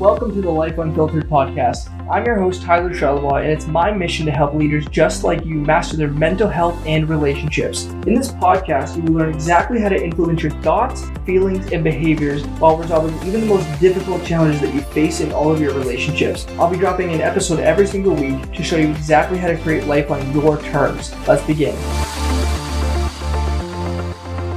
welcome to the Life Unfiltered podcast. I'm your host, Tyler Charlebois, and it's my mission to help leaders just like you master their mental health and relationships. In this podcast, you will learn exactly how to influence your thoughts, feelings, and behaviors while resolving even the most difficult challenges that you face in all of your relationships. I'll be dropping an episode every single week to show you exactly how to create life on your terms. Let's begin.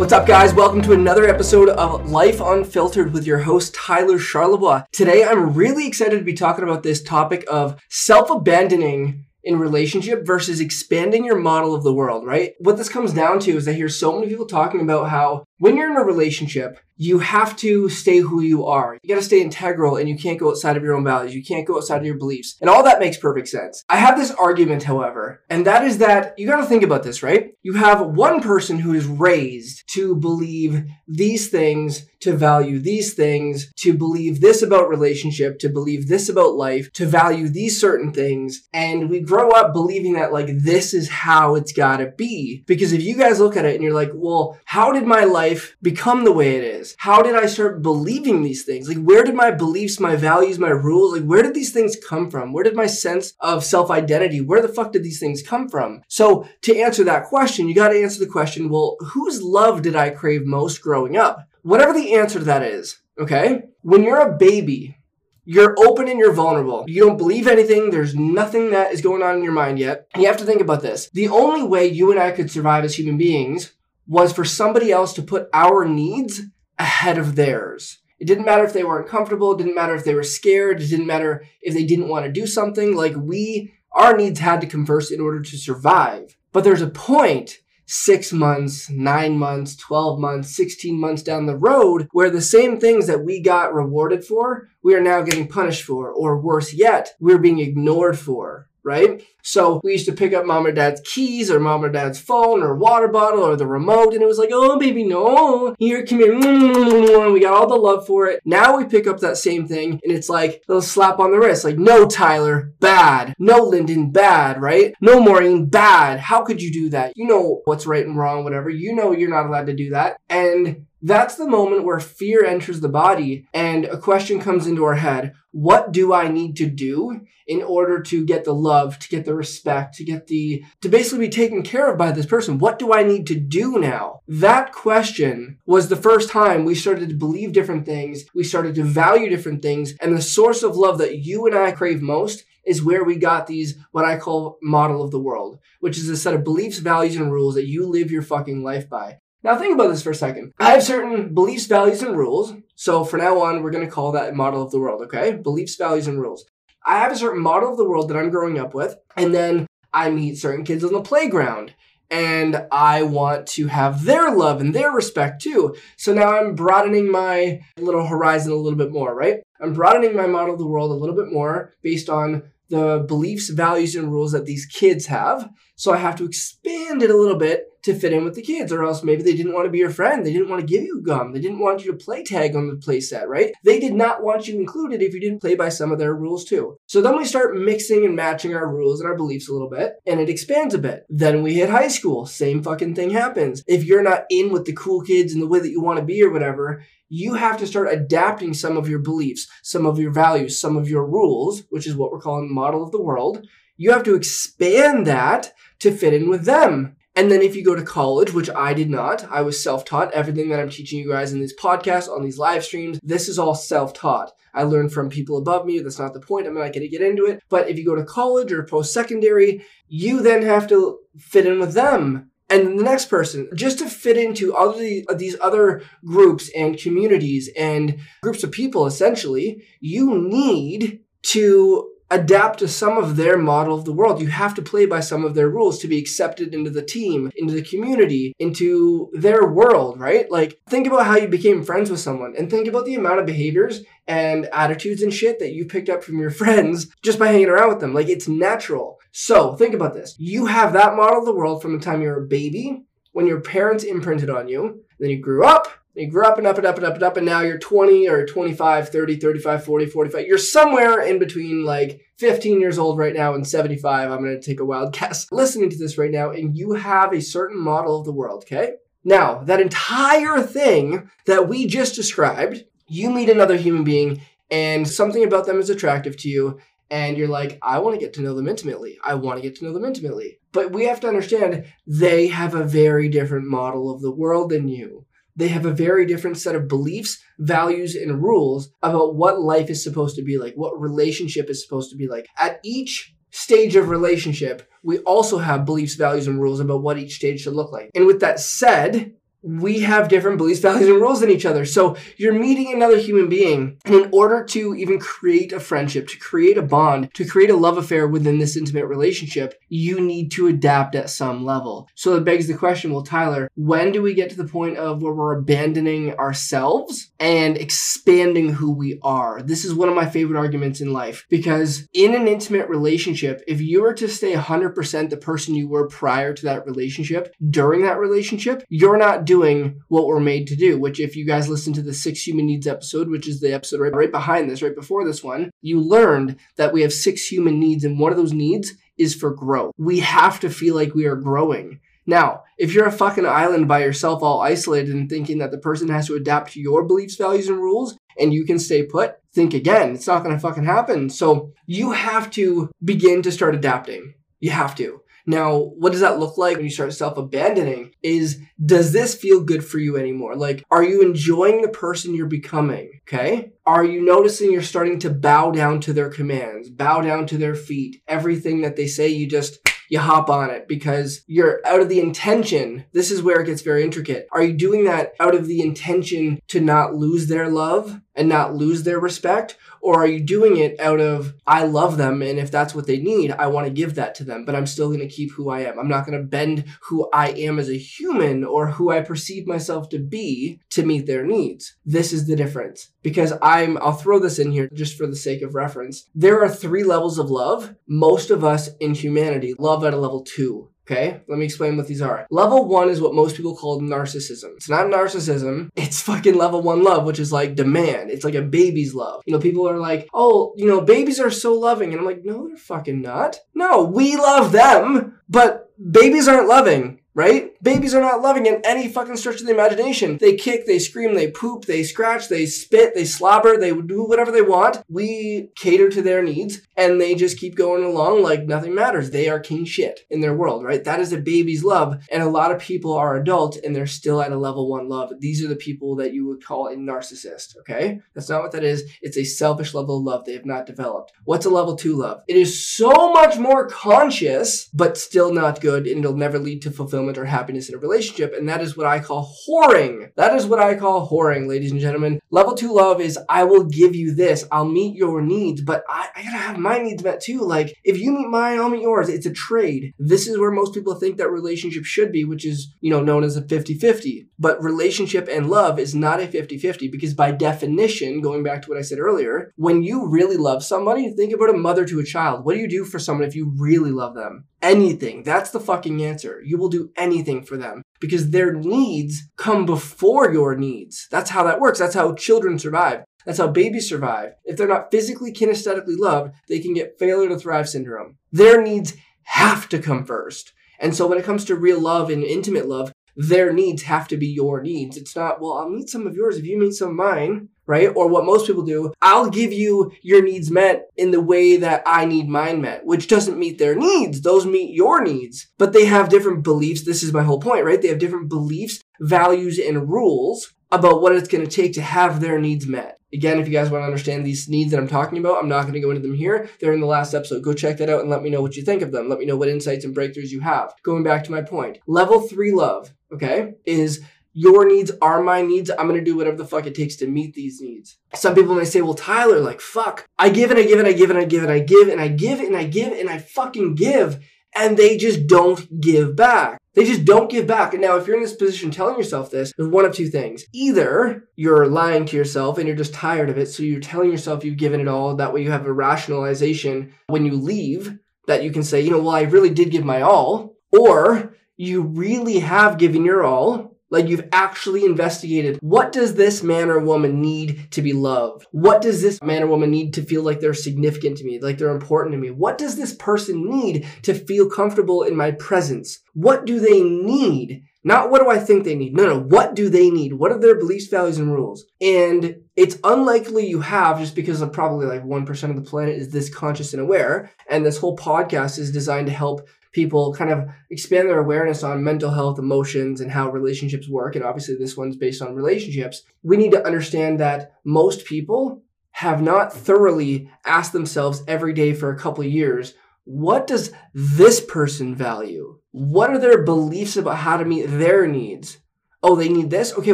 What's up, guys? Welcome to another episode of Life Unfiltered with your host, Tyler Charlebois. Today, I'm really excited to be talking about this topic of self abandoning in relationship versus expanding your model of the world, right? What this comes down to is I hear so many people talking about how when you're in a relationship, you have to stay who you are. You gotta stay integral and you can't go outside of your own values. You can't go outside of your beliefs. And all that makes perfect sense. I have this argument, however, and that is that you gotta think about this, right? You have one person who is raised to believe these things, to value these things, to believe this about relationship, to believe this about life, to value these certain things. And we grow up believing that like this is how it's gotta be. Because if you guys look at it and you're like, well, how did my life life become the way it is? How did I start believing these things? Like, where did my beliefs, my values, my rules, like, where did these things come from? Where did my sense of self identity, where the fuck did these things come from? So, to answer that question, you got to answer the question well, whose love did I crave most growing up? Whatever the answer to that is, okay? When you're a baby, you're open and you're vulnerable. You don't believe anything. There's nothing that is going on in your mind yet. You have to think about this. The only way you and I could survive as human beings was for somebody else to put our needs ahead of theirs. It didn't matter if they weren't comfortable, it didn't matter if they were scared, it didn't matter if they didn't want to do something. Like we, our needs had to converse in order to survive. But there's a point six months, nine months, 12 months, 16 months down the road where the same things that we got rewarded for, we are now getting punished for, or worse yet, we're being ignored for right? So we used to pick up mom or dad's keys or mom or dad's phone or water bottle or the remote and it was like, oh baby, no, here, come here. And we got all the love for it. Now we pick up that same thing and it's like a little slap on the wrist. Like, no, Tyler, bad. No, Lyndon, bad, right? No, Maureen, bad. How could you do that? You know what's right and wrong, whatever. You know you're not allowed to do that. And that's the moment where fear enters the body and a question comes into our head. What do I need to do in order to get the love, to get the respect, to get the, to basically be taken care of by this person? What do I need to do now? That question was the first time we started to believe different things. We started to value different things. And the source of love that you and I crave most is where we got these, what I call model of the world, which is a set of beliefs, values, and rules that you live your fucking life by. Now think about this for a second. I have certain beliefs, values, and rules. So for now on, we're going to call that model of the world, okay? Beliefs, values, and rules. I have a certain model of the world that I'm growing up with, and then I meet certain kids on the playground. And I want to have their love and their respect too. So now I'm broadening my little horizon a little bit more, right? I'm broadening my model of the world a little bit more based on the beliefs, values, and rules that these kids have. So I have to expand it a little bit to fit in with the kids, or else maybe they didn't want to be your friend. They didn't want to give you gum. They didn't want you to play tag on the playset, right? They did not want you included if you didn't play by some of their rules too. So then we start mixing and matching our rules and our beliefs a little bit, and it expands a bit. Then we hit high school. Same fucking thing happens. If you're not in with the cool kids and the way that you want to be or whatever, you have to start adapting some of your beliefs, some of your values, some of your rules, which is what we're calling model of the world. You have to expand that to fit in with them. And then if you go to college, which I did not, I was self-taught. Everything that I'm teaching you guys in these podcasts, on these live streams, this is all self-taught. I learned from people above me. That's not the point. I'm not going to get into it. But if you go to college or post-secondary, you then have to fit in with them and the next person just to fit into all these other groups and communities and groups of people essentially you need to adapt to some of their model of the world. You have to play by some of their rules to be accepted into the team, into the community, into their world, right? Like, think about how you became friends with someone and think about the amount of behaviors and attitudes and shit that you picked up from your friends just by hanging around with them. Like, it's natural. So think about this. You have that model of the world from the time you were a baby, when your parents imprinted on you. Then you grew up, you grew up and up and up and up and up, and now you're 20 or 25, 30, 35, 40, 45. You're somewhere in between like 15 years old right now and 75. I'm going to take a wild guess listening to this right now, and you have a certain model of the world, okay? Now, that entire thing that we just described, you meet another human being and something about them is attractive to you, and you're like, I want to get to know them intimately. I want to get to know them intimately. But we have to understand they have a very different model of the world than you. They have a very different set of beliefs, values, and rules about what life is supposed to be like, what relationship is supposed to be like. At each stage of relationship, we also have beliefs, values, and rules about what each stage should look like. And with that said, we have different beliefs, values, and rules than each other. So you're meeting another human being, and in order to even create a friendship, to create a bond, to create a love affair within this intimate relationship, you need to adapt at some level. So it begs the question, well, Tyler, when do we get to the point of where we're abandoning ourselves and expanding who we are? This is one of my favorite arguments in life because in an intimate relationship, if you were to stay 100% the person you were prior to that relationship, during that relationship, you're not doing what we're made to do, which if you guys listen to the six human needs episode, which is the episode right, right behind this, right before this one, you learned that we have six human needs. And one of those needs is for growth. We have to feel like we are growing. Now, if you're a fucking island by yourself, all isolated and thinking that the person has to adapt to your beliefs, values, and rules, and you can stay put, think again. It's not to fucking happen. So you have to begin to start adapting. You have to. Now, what does that look like when you start self abandoning? Is does this feel good for you anymore? Like, are you enjoying the person you're becoming? Okay. Are you noticing you're starting to bow down to their commands, bow down to their feet? Everything that they say, you just you hop on it because you're out of the intention. This is where it gets very intricate. Are you doing that out of the intention to not lose their love and not lose their respect? Or are you doing it out of, I love them, and if that's what they need, I want to give that to them, but I'm still going to keep who I am. I'm not going to bend who I am as a human or who I perceive myself to be to meet their needs. This is the difference. Because I'm, I'll throw this in here just for the sake of reference. There are three levels of love. Most of us in humanity love at a level two. Okay, let me explain what these are. Level one is what most people call narcissism. It's not narcissism, it's fucking level one love, which is like demand. It's like a baby's love. You know, people are like, oh, you know, babies are so loving. And I'm like, no, they're fucking not. No, we love them, but babies aren't loving right? Babies are not loving in any fucking stretch of the imagination. They kick, they scream, they poop, they scratch, they spit, they slobber, they do whatever they want. We cater to their needs and they just keep going along like nothing matters. They are king shit in their world, right? That is a baby's love. And a lot of people are adults and they're still at a level one love. These are the people that you would call a narcissist, okay? That's not what that is. It's a selfish level of love they have not developed. What's a level two love? It is so much more conscious, but still not good and it'll never lead to fulfillment fulfillment or happiness in a relationship. And that is what I call whoring. That is what I call whoring, ladies and gentlemen. Level two love is I will give you this. I'll meet your needs, but I, I gotta have my needs met too. Like if you meet mine, I'll meet yours. It's a trade. This is where most people think that relationship should be, which is, you know, known as a 50-50. But relationship and love is not a 50-50 because by definition, going back to what I said earlier, when you really love somebody, think about a mother to a child. What do you do for someone if you really love them? Anything. That's the fucking answer. You will do anything for them because their needs come before your needs. That's how that works. That's how children survive. That's how babies survive. If they're not physically kinesthetically loved, they can get failure to thrive syndrome. Their needs have to come first. And so when it comes to real love and intimate love, their needs have to be your needs. It's not, well, I'll meet some of yours if you meet some of mine right? Or what most people do, I'll give you your needs met in the way that I need mine met, which doesn't meet their needs. Those meet your needs, but they have different beliefs. This is my whole point, right? They have different beliefs, values, and rules about what it's going to take to have their needs met. Again, if you guys want to understand these needs that I'm talking about, I'm not going to go into them here. They're in the last episode. Go check that out and let me know what you think of them. Let me know what insights and breakthroughs you have. Going back to my point, level three love, okay, is your needs are my needs. I'm gonna do whatever the fuck it takes to meet these needs. Some people may say, well, Tyler, like, fuck. I give and I give and I give and I give and I give and I give and I give and I fucking give. And they just don't give back. They just don't give back. And now, if you're in this position telling yourself this, there's one of two things. Either you're lying to yourself and you're just tired of it, so you're telling yourself you've given it all. That way, you have a rationalization when you leave that you can say, you know, well, I really did give my all. Or you really have given your all like you've actually investigated what does this man or woman need to be loved? What does this man or woman need to feel like they're significant to me, like they're important to me? What does this person need to feel comfortable in my presence? What do they need Not what do I think they need? No, no. What do they need? What are their beliefs, values, and rules? And it's unlikely you have just because of probably like 1% of the planet is this conscious and aware. And this whole podcast is designed to help people kind of expand their awareness on mental health, emotions, and how relationships work. And obviously, this one's based on relationships. We need to understand that most people have not thoroughly asked themselves every day for a couple of years what does this person value? What are their beliefs about how to meet their needs? Oh, they need this? Okay,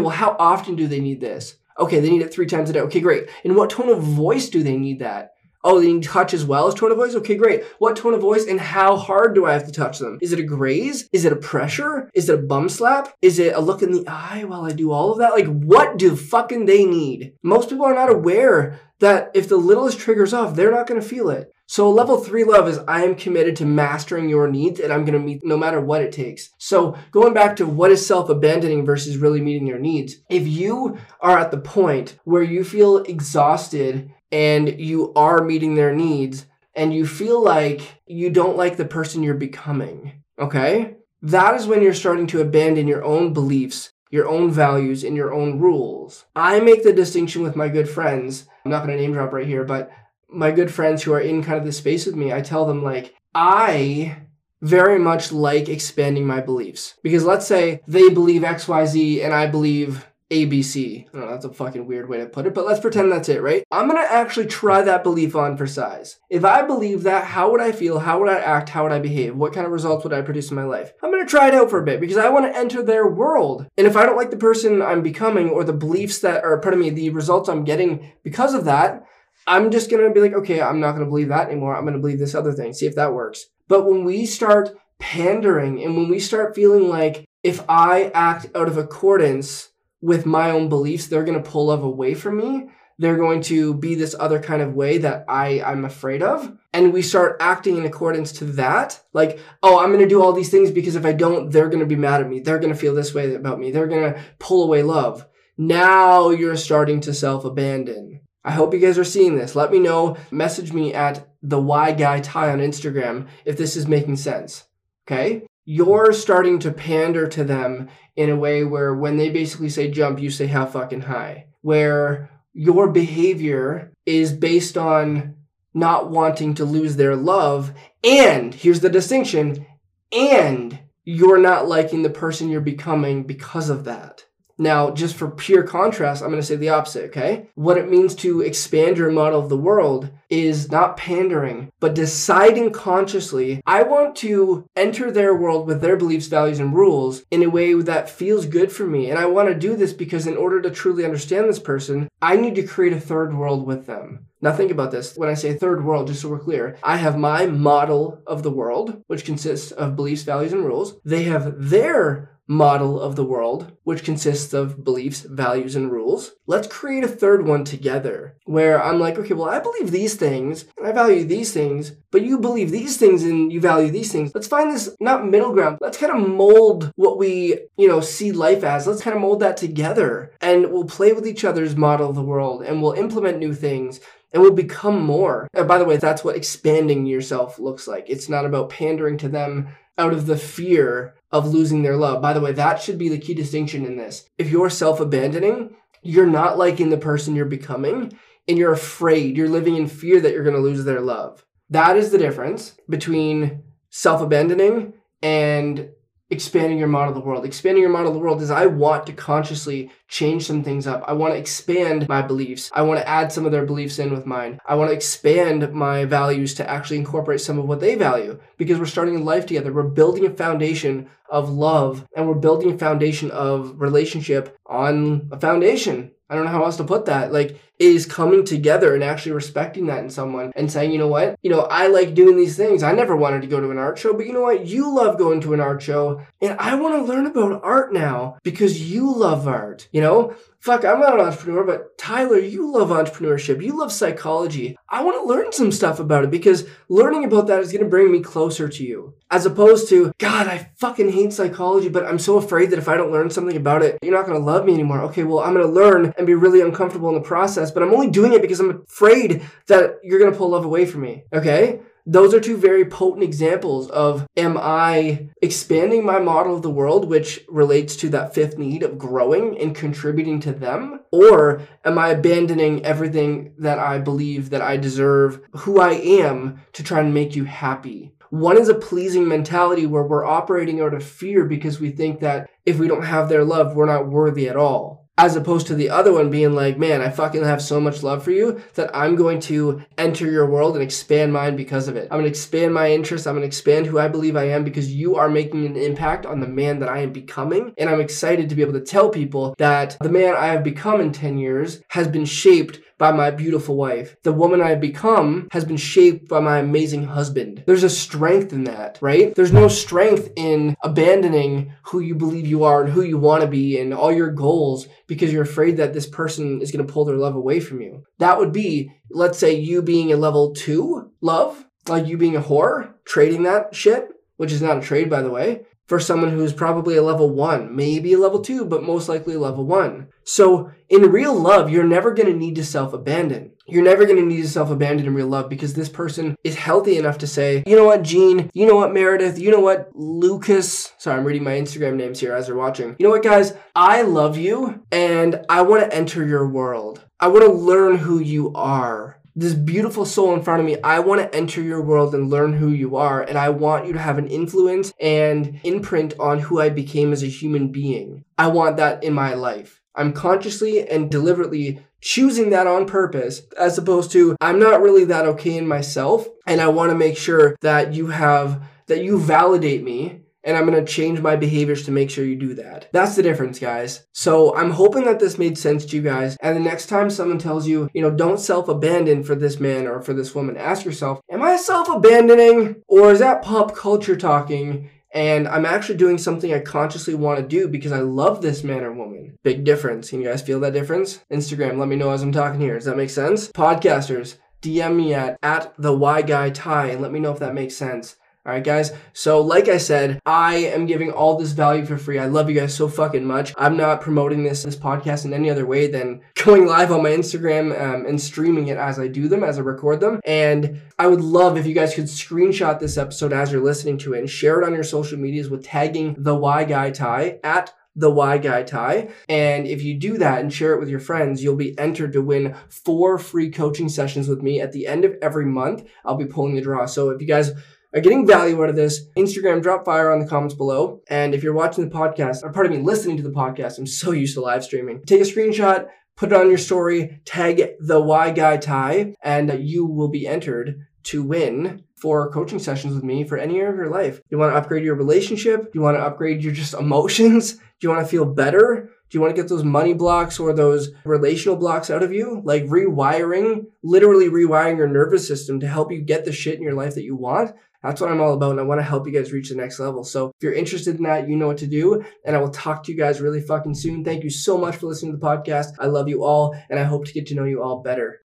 well, how often do they need this? Okay, they need it three times a day. Okay, great. In what tone of voice do they need that? Oh, they need touch as well as tone of voice? Okay, great. What tone of voice and how hard do I have to touch them? Is it a graze? Is it a pressure? Is it a bum slap? Is it a look in the eye while I do all of that? Like, what do fucking they need? Most people are not aware that if the littlest triggers off, they're not to feel it. So level three love is I am committed to mastering your needs and I'm going to meet no matter what it takes. So going back to what is self-abandoning versus really meeting your needs. If you are at the point where you feel exhausted and you are meeting their needs and you feel like you don't like the person you're becoming, okay? That is when you're starting to abandon your own beliefs, your own values, and your own rules. I make the distinction with my good friends. I'm not going to name drop right here, but my good friends who are in kind of this space with me, I tell them like, I very much like expanding my beliefs. Because let's say they believe XYZ and I believe ABC. I oh, know, that's a fucking weird way to put it, but let's pretend that's it, right? I'm gonna actually try that belief on for size. If I believe that, how would I feel? How would I act? How would I behave? What kind of results would I produce in my life? I'm gonna try it out for a bit because I wanna enter their world. And if I don't like the person I'm becoming or the beliefs that, or pardon me, the results I'm getting because of that, I'm just to be like, okay, I'm not to believe that anymore. I'm to believe this other thing, see if that works. But when we start pandering and when we start feeling like if I act out of accordance with my own beliefs, they're going to pull love away from me. They're going to be this other kind of way that I, I'm afraid of. And we start acting in accordance to that. Like, oh, I'm going to do all these things because if I don't, they're going to be mad at me. They're going to feel this way about me. They're going to pull away love. Now you're starting to self abandon. I hope you guys are seeing this. Let me know. Message me at the why Guy Ty on Instagram if this is making sense. Okay? You're starting to pander to them in a way where when they basically say jump, you say how fucking high. Where your behavior is based on not wanting to lose their love. And here's the distinction and you're not liking the person you're becoming because of that. Now, just for pure contrast, I'm going to say the opposite, okay? What it means to expand your model of the world is not pandering, but deciding consciously, I want to enter their world with their beliefs, values, and rules in a way that feels good for me. And I want to do this because in order to truly understand this person, I need to create a third world with them. Now think about this. When I say third world, just so we're clear, I have my model of the world, which consists of beliefs, values, and rules. They have their model of the world, which consists of beliefs, values, and rules. Let's create a third one together where I'm like, okay, well, I believe these things and I value these things, but you believe these things and you value these things. Let's find this not middle ground. Let's kind of mold what we, you know, see life as. Let's kind of mold that together and we'll play with each other's model of the world and we'll implement new things and will become more. And by the way, that's what expanding yourself looks like. It's not about pandering to them out of the fear of losing their love. By the way, that should be the key distinction in this. If you're self abandoning, you're not liking the person you're becoming and you're afraid, you're living in fear that you're going to lose their love. That is the difference between self abandoning and expanding your model of the world. Expanding your model of the world is I want to consciously change some things up. I want to expand my beliefs. I want to add some of their beliefs in with mine. I want to expand my values to actually incorporate some of what they value because we're starting a life together. We're building a foundation of love and we're building a foundation of relationship on a foundation. I don't know how else to put that. Like, is coming together and actually respecting that in someone and saying, you know what, you know, I like doing these things. I never wanted to go to an art show, but you know what? You love going to an art show and I want to learn about art now because you love art, you know? Fuck, I'm not an entrepreneur, but Tyler, you love entrepreneurship. You love psychology. I want to learn some stuff about it because learning about that is going to bring me closer to you. As opposed to, God, I fucking hate psychology, but I'm so afraid that if I don't learn something about it, you're not going to love me anymore. Okay, well, I'm going to learn and be really uncomfortable in the process, but I'm only doing it because I'm afraid that you're going to pull love away from me. Okay? those are two very potent examples of am I expanding my model of the world, which relates to that fifth need of growing and contributing to them? Or am I abandoning everything that I believe that I deserve, who I am, to try and make you happy? One is a pleasing mentality where we're operating out of fear because we think that if we don't have their love, we're not worthy at all as opposed to the other one being like, man, I fucking have so much love for you that I'm going to enter your world and expand mine because of it. I'm to expand my interests. I'm to expand who I believe I am because you are making an impact on the man that I am becoming. And I'm excited to be able to tell people that the man I have become in 10 years has been shaped by my beautiful wife. The woman I have become has been shaped by my amazing husband. There's a strength in that, right? There's no strength in abandoning who you believe you are and who you want to be and all your goals because you're afraid that this person is going to pull their love away from you. That would be, let's say, you being a level two love, like you being a whore, trading that shit, which is not a trade, by the way for someone who's probably a level one, maybe a level two, but most likely a level one. So in real love, you're never going to need to self abandon. You're never going to need to self abandon in real love because this person is healthy enough to say, you know what, Gene, you know what, Meredith, you know what, Lucas. Sorry, I'm reading my Instagram names here as they're watching. You know what, guys, I love you and I want to enter your world. I want to learn who you are this beautiful soul in front of me. I want to enter your world and learn who you are. And I want you to have an influence and imprint on who I became as a human being. I want that in my life. I'm consciously and deliberately choosing that on purpose as opposed to I'm not really that okay in myself. And I want to make sure that you have, that you validate me and I'm going to change my behaviors to make sure you do that. That's the difference, guys. So I'm hoping that this made sense to you guys. And the next time someone tells you, you know, don't self abandon for this man or for this woman, ask yourself, am I self abandoning or is that pop culture talking? And I'm actually doing something I consciously want to do because I love this man or woman. Big difference. Can you guys feel that difference? Instagram, let me know as I'm talking here. Does that make sense? Podcasters, DM me at, at the Y Guy Ty and let me know if that makes sense. All right, guys. So, like I said, I am giving all this value for free. I love you guys so fucking much. I'm not promoting this this podcast in any other way than going live on my Instagram um, and streaming it as I do them, as I record them. And I would love if you guys could screenshot this episode as you're listening to it and share it on your social medias with tagging the Y Guy Ty at the Y Guy Ty. And if you do that and share it with your friends, you'll be entered to win four free coaching sessions with me at the end of every month. I'll be pulling the draw. So if you guys are getting value out of this, Instagram, drop fire on the comments below. And if you're watching the podcast, or part of me listening to the podcast, I'm so used to live streaming. Take a screenshot, put it on your story, tag the Y Guy Ty, and you will be entered to win for coaching sessions with me for any of your life. You want to upgrade your relationship? You want to upgrade your just emotions? Do you want to feel better? Do you want to get those money blocks or those relational blocks out of you? Like rewiring, literally rewiring your nervous system to help you get the shit in your life that you want? That's what I'm all about. And I want to help you guys reach the next level. So if you're interested in that, you know what to do. And I will talk to you guys really fucking soon. Thank you so much for listening to the podcast. I love you all. And I hope to get to know you all better.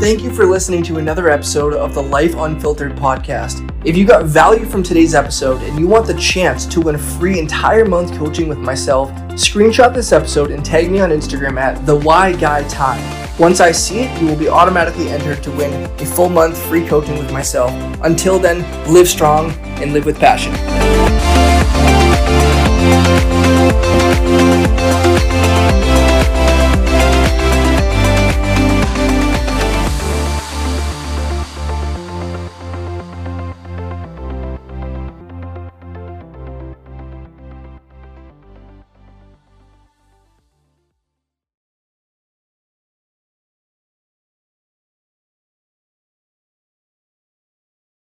Thank you for listening to another episode of the Life Unfiltered podcast. If you got value from today's episode and you want the chance to win a free entire month coaching with myself, screenshot this episode and tag me on Instagram at the Why Guy Ty. Once I see it, you will be automatically entered to win a full month free coaching with myself. Until then, live strong and live with passion.